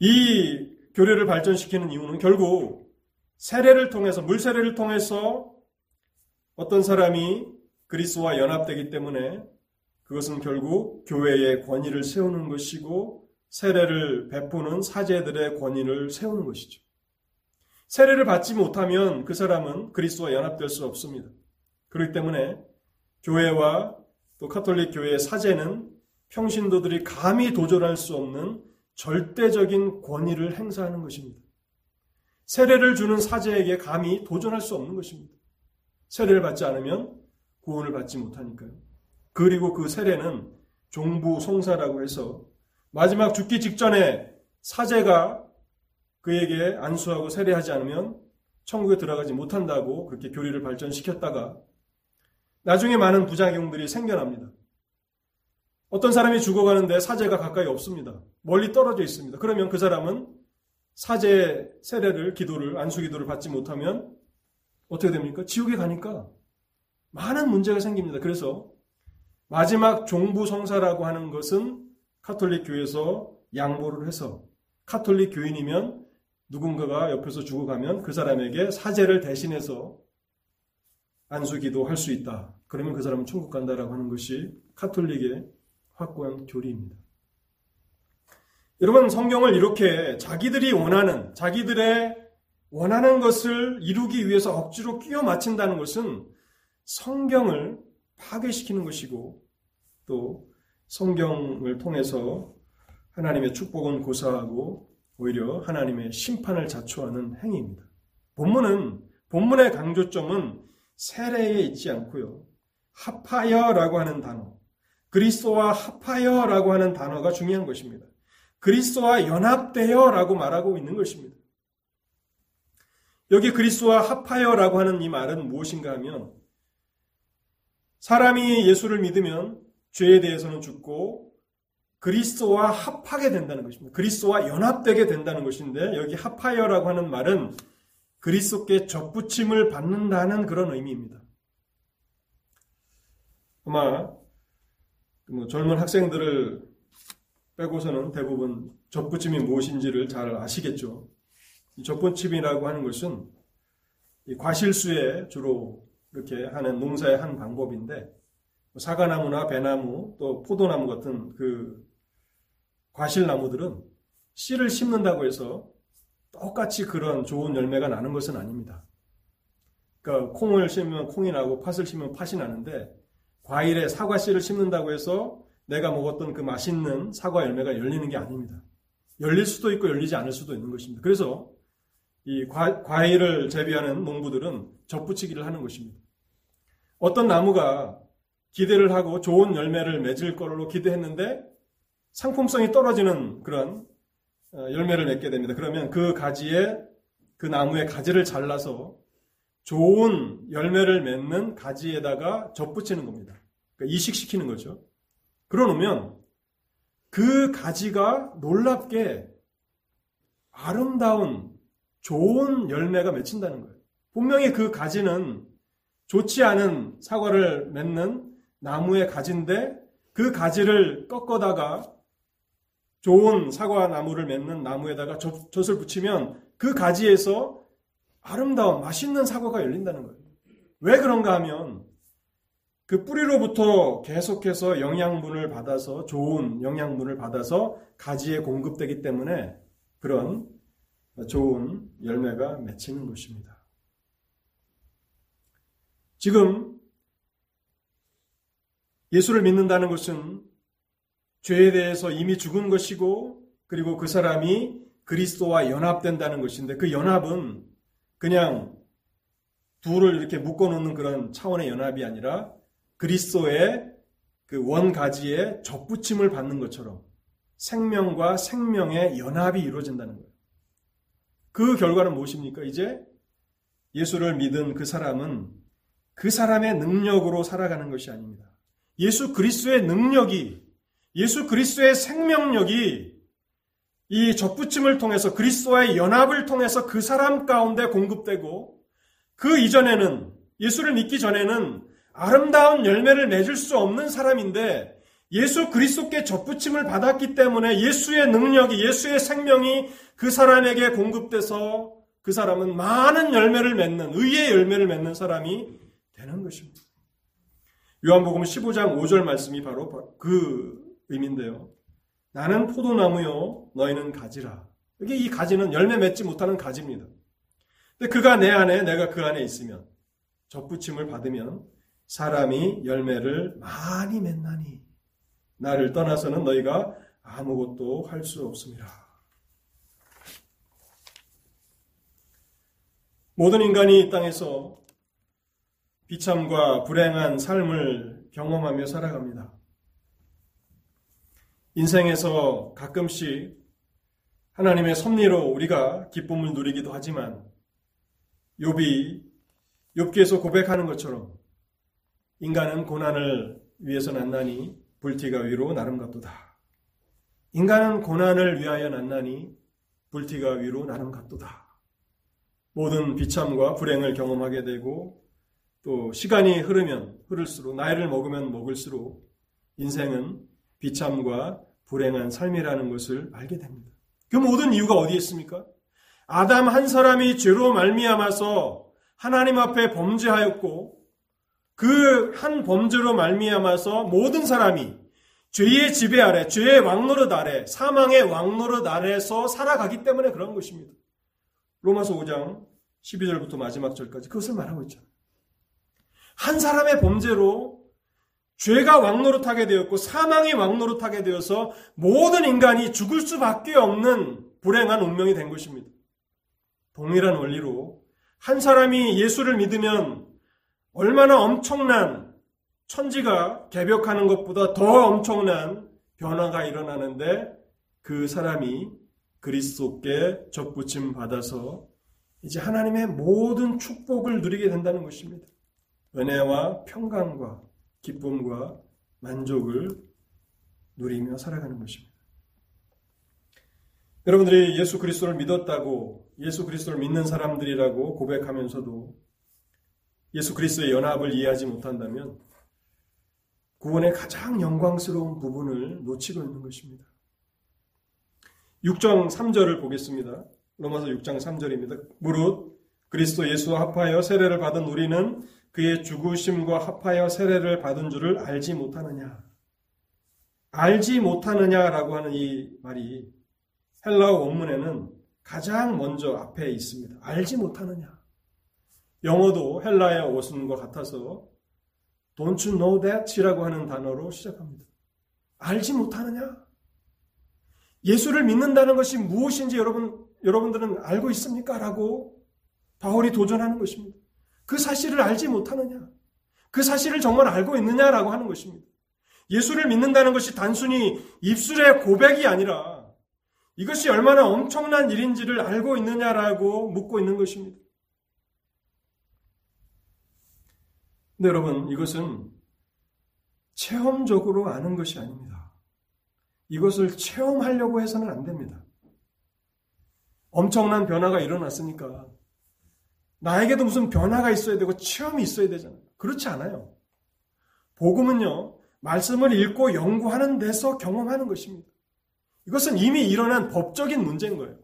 S1: 이 교리를 발전시키는 이유는 결국 세례를 통해서 물세례를 통해서 어떤 사람이 그리스도와 연합되기 때문에 그것은 결국 교회의 권위를 세우는 것이고 세례를 베푸는 사제들의 권위를 세우는 것이죠. 세례를 받지 못하면 그 사람은 그리스도와 연합될 수 없습니다. 그렇기 때문에 교회와 또 카톨릭 교회의 사제는 평신도들이 감히 도전할 수 없는 절대적인 권위를 행사하는 것입니다. 세례를 주는 사제에게 감히 도전할 수 없는 것입니다. 세례를 받지 않으면 구원을 받지 못하니까요. 그리고 그 세례는 종부 송사라고 해서 마지막 죽기 직전에 사제가 그에게 안수하고 세례하지 않으면 천국에 들어가지 못한다고 그렇게 교리를 발전시켰다가 나중에 많은 부작용들이 생겨납니다. 어떤 사람이 죽어가는데 사제가 가까이 없습니다. 멀리 떨어져 있습니다. 그러면 그 사람은 사제 세례를 기도를 안수 기도를 받지 못하면 어떻게 됩니까? 지옥에 가니까 많은 문제가 생깁니다. 그래서 마지막 종부 성사라고 하는 것은 카톨릭 교회에서 양보를 해서 카톨릭 교인이면 누군가가 옆에서 죽어가면 그 사람에게 사제를 대신해서 안수 기도 할 수 있다. 그러면 그 사람은 천국 간다라고 하는 것이 카톨릭의 확고한 교리입니다. 여러분 성경을 이렇게 자기들이 원하는 자기들의 원하는 것을 이루기 위해서 억지로 끼워 맞춘다는 것은 성경을 파괴시키는 것이고 또 성경을 통해서 하나님의 축복은 고사하고 오히려 하나님의 심판을 자초하는 행위입니다. 본문은 본문의 강조점은 세례에 있지 않고요. 합하여라고 하는 단어, 그리스도와 합하여라고 하는 단어가 중요한 것입니다. 그리스도와 연합되어라고 말하고 있는 것입니다. 여기 그리스도와 합하여라고 하는 이 말은 무엇인가 하면 사람이 예수를 믿으면 죄에 대해서는 죽고 그리스도와 합하게 된다는 것입니다. 그리스도와 연합되게 된다는 것인데 여기 합하여라고 하는 말은 그리스도께 접붙임을 받는다는 그런 의미입니다. 아마 뭐 젊은 학생들을 빼고서는 대부분 접붙임이 무엇인지를 잘 아시겠죠. 이 접붙임이라고 하는 것은 과실수에 주로 이렇게 하는 농사의 한 방법인데 뭐 사과나무나 배나무 또 포도나무 같은 그 과실나무들은 씨를 심는다고 해서 똑같이 그런 좋은 열매가 나는 것은 아닙니다. 그러니까 콩을 심으면 콩이 나고 팥을 심으면 팥이 나는데 과일에 사과 씨를 심는다고 해서 내가 먹었던 그 맛있는 사과 열매가 열리는 게 아닙니다. 열릴 수도 있고 열리지 않을 수도 있는 것입니다. 그래서 이 과, 과일을 재배하는 농부들은 접붙이기를 하는 것입니다. 어떤 나무가 기대를 하고 좋은 열매를 맺을 걸로 기대했는데 상품성이 떨어지는 그런 어, 열매를 맺게 됩니다. 그러면 그 가지에 그 나무의 가지를 잘라서 좋은 열매를 맺는 가지에다가 접붙이는 겁니다. 그러니까 이식시키는 거죠. 그러놓으면 그 가지가 놀랍게 아름다운 좋은 열매가 맺힌다는 거예요. 분명히 그 가지는 좋지 않은 사과를 맺는 나무의 가지인데 그 가지를 꺾어다가 좋은 사과 나무를 맺는 나무에다가 젖을 붙이면 그 가지에서 아름다운 맛있는 사과가 열린다는 거예요. 왜 그런가 하면 그 뿌리로부터 계속해서 영양분을 받아서 좋은 영양분을 받아서 가지에 공급되기 때문에 그런 좋은 열매가 맺히는 것입니다. 지금 예수를 믿는다는 것은 죄에 대해서 이미 죽은 것이고 그리고 그 사람이 그리스도와 연합된다는 것인데 그 연합은 그냥 둘을 이렇게 묶어 놓는 그런 차원의 연합이 아니라 그리스도의 그 원가지에 접붙임을 받는 것처럼 생명과 생명의 연합이 이루어진다는 거예요. 그 결과는 무엇입니까? 이제 예수를 믿은 그 사람은 그 사람의 능력으로 살아가는 것이 아닙니다. 예수 그리스도의 능력이 예수 그리스도의 생명력이 이 접붙임을 통해서 그리스도와의 연합을 통해서 그 사람 가운데 공급되고 그 이전에는 예수를 믿기 전에는 아름다운 열매를 맺을 수 없는 사람인데 예수 그리스도께 접붙임을 받았기 때문에 예수의 능력이 예수의 생명이 그 사람에게 공급돼서 그 사람은 많은 열매를 맺는 의의 열매를 맺는 사람이 되는 것입니다. 요한복음 15장 5절 말씀이 바로 그 의미인데요. 나는 포도나무요, 너희는 가지라. 이게 이 가지는 열매 맺지 못하는 가지입니다. 근데 그가 내 안에, 내가 그 안에 있으면, 접붙임을 받으면 사람이 열매를 많이 맺나니, 나를 떠나서는 너희가 아무것도 할 수 없습니다. 모든 인간이 이 땅에서 비참과 불행한 삶을 경험하며 살아갑니다. 인생에서 가끔씩 하나님의 섭리로 우리가 기쁨을 누리기도 하지만 욥이 욥기에서 고백하는 것처럼 인간은 고난을 위해서 난나니 불티가 위로 나름 같도다. 인간은 고난을 위하여 난나니 불티가 위로 나름 같도다. 모든 비참과 불행을 경험하게 되고 또 시간이 흐르면 흐를수록 나이를 먹으면 먹을수록 인생은 비참과 불행한 삶이라는 것을 알게 됩니다. 그 모든 이유가 어디에 있습니까? 아담 한 사람이 죄로 말미암아서 하나님 앞에 범죄하였고 그 한 범죄로 말미암아서 모든 사람이 죄의 지배 아래, 죄의 왕노릇 아래, 사망의 왕노릇 아래서 살아가기 때문에 그런 것입니다. 로마서 5장 12절부터 마지막 절까지 그것을 말하고 있잖아요. 한 사람의 범죄로 죄가 왕노릇하게 되었고 사망이 왕노릇하게 되어서 모든 인간이 죽을 수밖에 없는 불행한 운명이 된 것입니다. 동일한 원리로 한 사람이 예수를 믿으면 얼마나 엄청난 천지가 개벽하는 것보다 더 엄청난 변화가 일어나는데 그 사람이 그리스도께 접붙임 받아서 이제 하나님의 모든 축복을 누리게 된다는 것입니다. 은혜와 평강과 기쁨과 만족을 누리며 살아가는 것입니다. 여러분들이 예수 그리스도를 믿었다고 예수 그리스도를 믿는 사람들이라고 고백하면서도 예수 그리스도의 연합을 이해하지 못한다면 구원의 가장 영광스러운 부분을 놓치고 있는 것입니다. 6장 3절을 보겠습니다. 로마서 6장 3절입니다. 무릇 그리스도 예수와 합하여 세례를 받은 우리는 그의 죽으심과 합하여 세례를 받은 줄을 알지 못하느냐. 알지 못하느냐라고 하는 이 말이 헬라어 원문에는 가장 먼저 앞에 있습니다. 알지 못하느냐. 영어도 헬라의 어순과 같아서 don't you know that이라고 하는 단어로 시작합니다. 알지 못하느냐? 예수를 믿는다는 것이 무엇인지 여러분, 여러분들은 알고 있습니까? 라고 바울이 도전하는 것입니다. 그 사실을 알지 못하느냐? 그 사실을 정말 알고 있느냐라고 하는 것입니다. 예수를 믿는다는 것이 단순히 입술의 고백이 아니라 이것이 얼마나 엄청난 일인지를 알고 있느냐라고 묻고 있는 것입니다. 근데 여러분, 이것은 체험적으로 아는 것이 아닙니다. 이것을 체험하려고 해서는 안 됩니다. 엄청난 변화가 일어났으니까 나에게도 무슨 변화가 있어야 되고 체험이 있어야 되잖아요. 그렇지 않아요. 복음은요, 말씀을 읽고 연구하는 데서 경험하는 것입니다. 이것은 이미 일어난 법적인 문제인 거예요.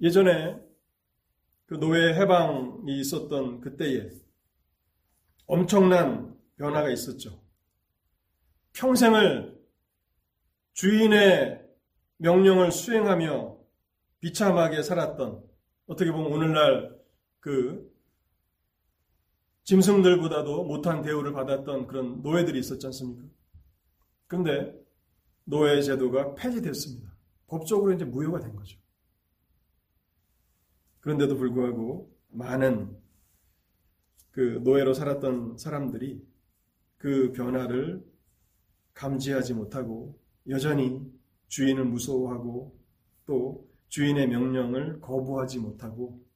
S1: 예전에 그 노예 해방이 있었던 그때에 엄청난 변화가 있었죠. 평생을 주인의 명령을 수행하며 비참하게 살았던 어떻게 보면 오늘날 그 짐승들보다도 못한 대우를 받았던 그런 노예들이 있었지 않습니까? 그런데 노예 제도가 폐지됐습니다. 법적으로 이제 무효가 된 거죠. 그런데도 불구하고 많은 그 노예로 살았던 사람들이 그 변화를 감지하지 못하고 여전히 주인을 무서워하고 또 주인의 명령을 거부하지 못하고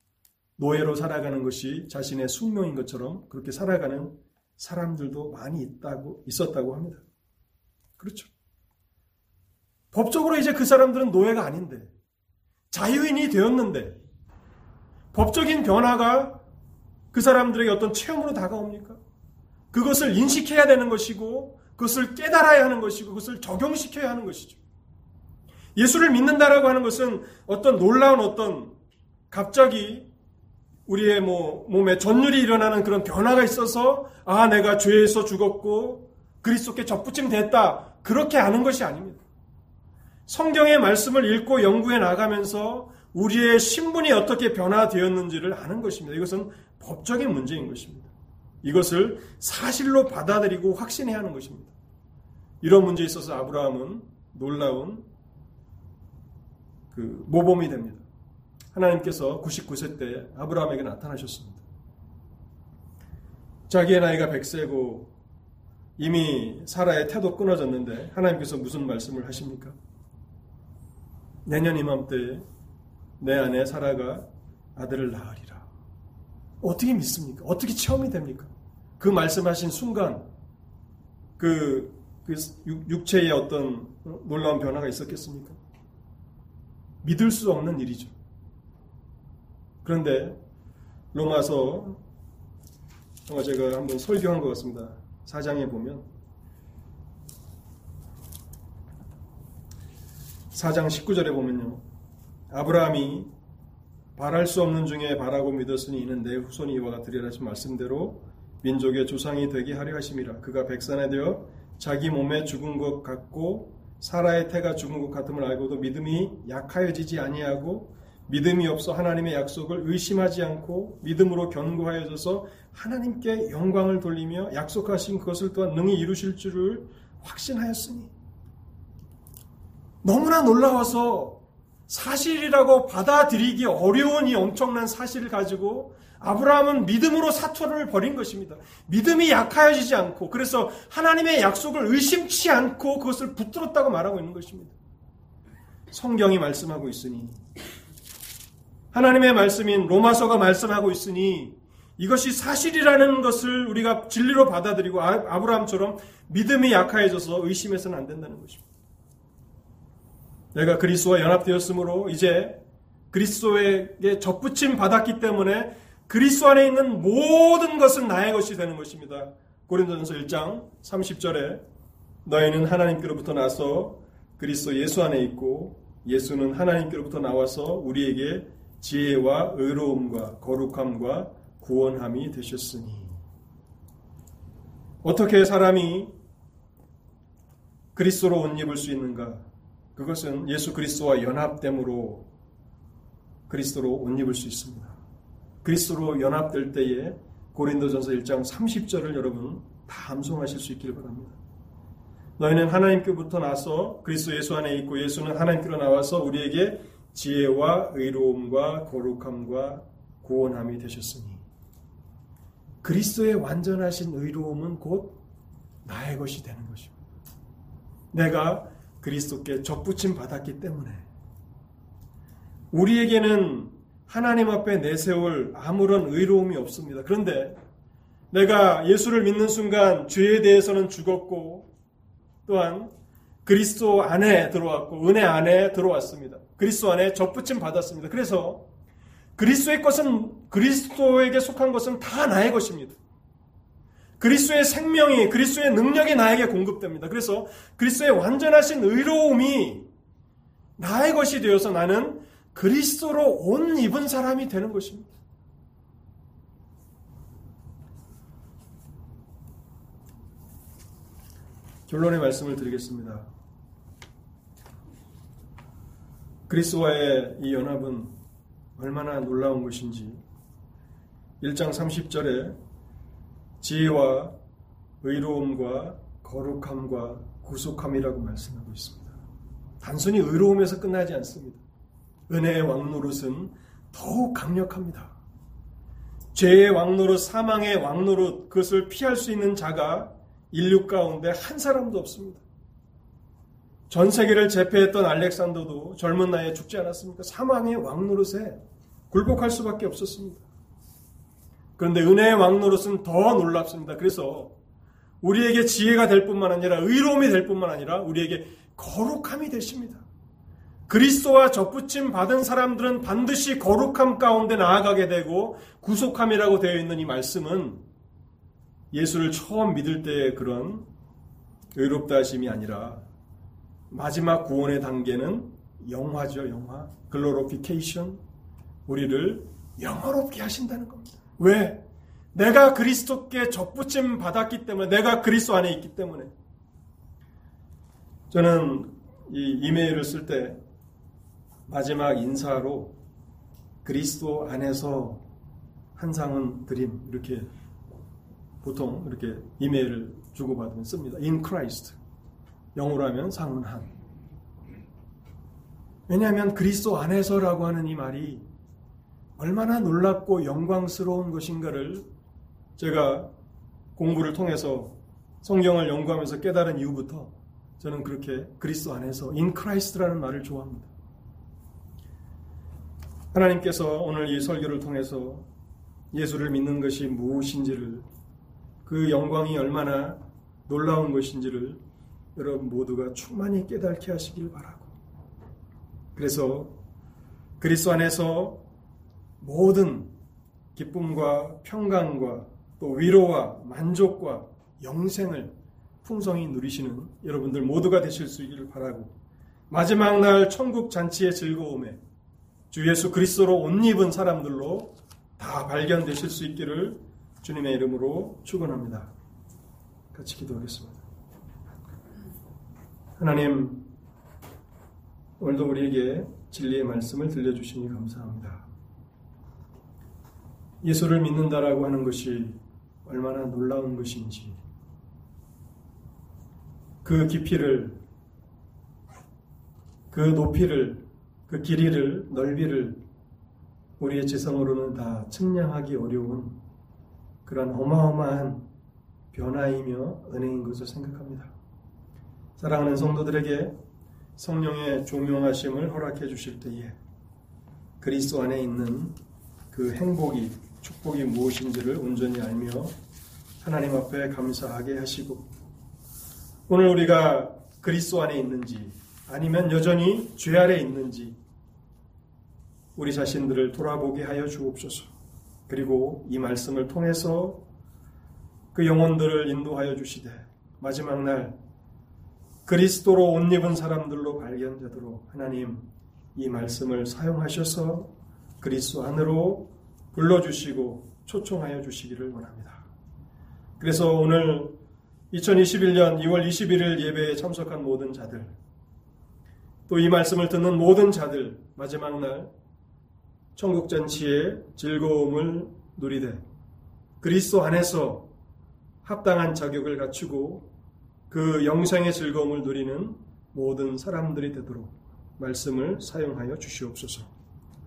S1: 노예로 살아가는 것이 자신의 숙명인 것처럼 그렇게 살아가는 사람들도 많이 있다고 있었다고 합니다. 그렇죠. 법적으로 이제 그 사람들은 노예가 아닌데 자유인이 되었는데 법적인 변화가 그 사람들에게 어떤 체험으로 다가옵니까? 그것을 인식해야 되는 것이고 그것을 깨달아야 하는 것이고 그것을 적용시켜야 하는 것이죠. 예수를 믿는다라고 하는 것은 어떤 놀라운 어떤 갑자기 우리의 뭐 몸에 전율이 일어나는 그런 변화가 있어서 아 내가 죄에서 죽었고 그리스도께 접붙임 됐다 그렇게 아는 것이 아닙니다. 성경의 말씀을 읽고 연구해 나가면서 우리의 신분이 어떻게 변화되었는지를 아는 것입니다. 이것은 법적인 문제인 것입니다. 이것을 사실로 받아들이고 확신해야 하는 것입니다. 이런 문제에 있어서 아브라함은 놀라운 그 모범이 됩니다. 하나님께서 99세 때 아브라함에게 나타나셨습니다. 자기의 나이가 100세고 이미 사라의 태도 끊어졌는데 하나님께서 무슨 말씀을 하십니까? 내년 이맘때 내 아내 사라가 아들을 낳으리라. 어떻게 믿습니까? 어떻게 체험이 됩니까? 그 말씀하신 순간 그, 그 육체의 어떤 놀라운 변화가 있었겠습니까? 믿을 수 없는 일이죠. 그런데 로마서 아마 제가 한번 설교한 것 같습니다. 사장에 보면 사장 19절에 보면요. 아브라함이 바랄 수 없는 중에 바라고 믿었으니 이는 내 후손이 이와 같으리라 하신 말씀대로 민족의 조상이 되게 하려 하심이라. 그가 백산에 되어 자기 몸에 죽은 것 같고 사라의 태가 죽은 것 같음을 알고도 믿음이 약하여지지 아니하고 믿음이 없어 하나님의 약속을 의심하지 않고 믿음으로 견고하여져서 하나님께 영광을 돌리며 약속하신 그것을 또한 능히 이루실 줄을 확신하였으니. 너무나 놀라워서 사실이라고 받아들이기 어려운 이 엄청난 사실을 가지고 아브라함은 믿음으로 사투를 벌인 것입니다. 믿음이 약하여지지 않고 그래서 하나님의 약속을 의심치 않고 그것을 붙들었다고 말하고 있는 것입니다. 성경이 말씀하고 있으니 하나님의 말씀인 로마서가 말씀하고 있으니 이것이 사실이라는 것을 우리가 진리로 받아들이고 아, 아브라함처럼 믿음이 약해져서 의심해서는 안 된다는 것입니다. 내가 그리스도와 연합되었으므로 이제 그리스도에게 접붙임 받았기 때문에 그리스도 안에 있는 모든 것은 나의 것이 되는 것입니다. 고린도전서 1장 30절에 너희는 하나님께로부터 나서 그리스도 예수 안에 있고 예수는 하나님께로부터 나와서 우리에게 지혜와 의로움과 거룩함과 구원함이 되셨으니 어떻게 사람이 그리스도로 옷 입을 수 있는가? 그것은 예수 그리스도와 연합됨으로 그리스도로 옷 입을 수 있습니다. 그리스도로 연합될 때에 고린도전서 1장 30절을 여러분 다 암송하실 수 있기를 바랍니다. 너희는 하나님께부터 나서 그리스도 예수 안에 있고 예수는 하나님께로 나와서 우리에게 지혜와 의로움과 거룩함과 구원함이 되셨으니 그리스도의 완전하신 의로움은 곧 나의 것이 되는 것입니다. 내가 그리스도께 접붙임 받았기 때문에 우리에게는 하나님 앞에 내세울 아무런 의로움이 없습니다. 그런데 내가 예수를 믿는 순간 죄에 대해서는 죽었고 또한 그리스도 안에 들어왔고 은혜 안에 들어왔습니다. 그리스도 안에 접붙임 받았습니다. 그래서 그리스도의 것은 그리스도에게 속한 것은 다 나의 것입니다. 그리스도의 생명이 그리스도의 능력이 나에게 공급됩니다. 그래서 그리스도의 완전하신 의로움이 나의 것이 되어서 나는 그리스도로 옷 입은 사람이 되는 것입니다. 결론의 말씀을 드리겠습니다. 그리스도와의 이 연합은 얼마나 놀라운 것인지 1장 30절에 지혜와 의로움과 거룩함과 구속함이라고 말씀하고 있습니다. 단순히 의로움에서 끝나지 않습니다. 은혜의 왕노릇은 더욱 강력합니다. 죄의 왕노릇, 사망의 왕노릇, 그것을 피할 수 있는 자가 인류 가운데 한 사람도 없습니다. 전 세계를 제패했던 알렉산더도 젊은 나이에 죽지 않았습니까? 사망의 왕노릇에 굴복할 수밖에 없었습니다. 그런데 은혜의 왕노릇은 더 놀랍습니다. 그래서 우리에게 지혜가 될 뿐만 아니라 의로움이 될 뿐만 아니라 우리에게 거룩함이 되십니다. 그리스도와 접붙임 받은 사람들은 반드시 거룩함 가운데 나아가게 되고 구속함이라고 되어 있는 이 말씀은 예수를 처음 믿을 때의 그런 의롭다 하심이 아니라 마지막 구원의 단계는 영화죠, 영화. 글로로피케이션. 우리를 영화롭게 하신다는 겁니다. 왜? 내가 그리스도께 접붙임 받았기 때문에, 내가 그리스도 안에 있기 때문에. 저는 이 이메일을 쓸 때 마지막 인사로 그리스도 안에서 한 상은 드림 이렇게 보통 이렇게 이메일을 주고받으면 씁니다. In Christ. 영어로 하면 상은 한. 왜냐하면 그리스도 안에서라고 하는 이 말이 얼마나 놀랍고 영광스러운 것인가를 제가 공부를 통해서 성경을 연구하면서 깨달은 이후부터 저는 그렇게 그리스도 안에서 in Christ라는 말을 좋아합니다. 하나님께서 오늘 이 설교를 통해서 예수를 믿는 것이 무엇인지를 그 영광이 얼마나 놀라운 것인지를 여러분 모두가 충만히 깨닫게 하시길 바라고 그래서 그리스도 안에서 모든 기쁨과 평강과 또 위로와 만족과 영생을 풍성히 누리시는 여러분들 모두가 되실 수 있기를 바라고 마지막 날 천국 잔치의 즐거움에 주 예수 그리스도로 옷 입은 사람들로 다 발견되실 수 있기를 주님의 이름으로 축원합니다. 같이 기도하겠습니다. 하나님 오늘도 우리에게 진리의 말씀을 들려주시니 감사합니다. 예수를 믿는다라고 하는 것이 얼마나 놀라운 것인지, 그 깊이를, 그 높이를, 그 길이를, 넓이를 우리의 지성으로는 다 측량하기 어려운 그런 어마어마한 변화이며 은혜인 것을 생각합니다. 사랑하는 성도들에게 성령의 조명하심을 허락해 주실 때에 그리스도 안에 있는 그 행복이 축복이 무엇인지를 온전히 알며 하나님 앞에 감사하게 하시고 오늘 우리가 그리스도 안에 있는지 아니면 여전히 죄 아래 있는지 우리 자신들을 돌아보게 하여 주옵소서. 그리고 이 말씀을 통해서 그 영혼들을 인도하여 주시되 마지막 날 그리스도로 옷 입은 사람들로 발견되도록 하나님 이 말씀을 사용하셔서 그리스도 안으로 불러주시고 초청하여 주시기를 원합니다. 그래서 오늘 2021년 2월 21일 예배에 참석한 모든 자들, 또 이 말씀을 듣는 모든 자들, 마지막 날 천국잔치의 즐거움을 누리되 그리스도 안에서 합당한 자격을 갖추고 그 영생의 즐거움을 누리는 모든 사람들이 되도록 말씀을 사용하여 주시옵소서.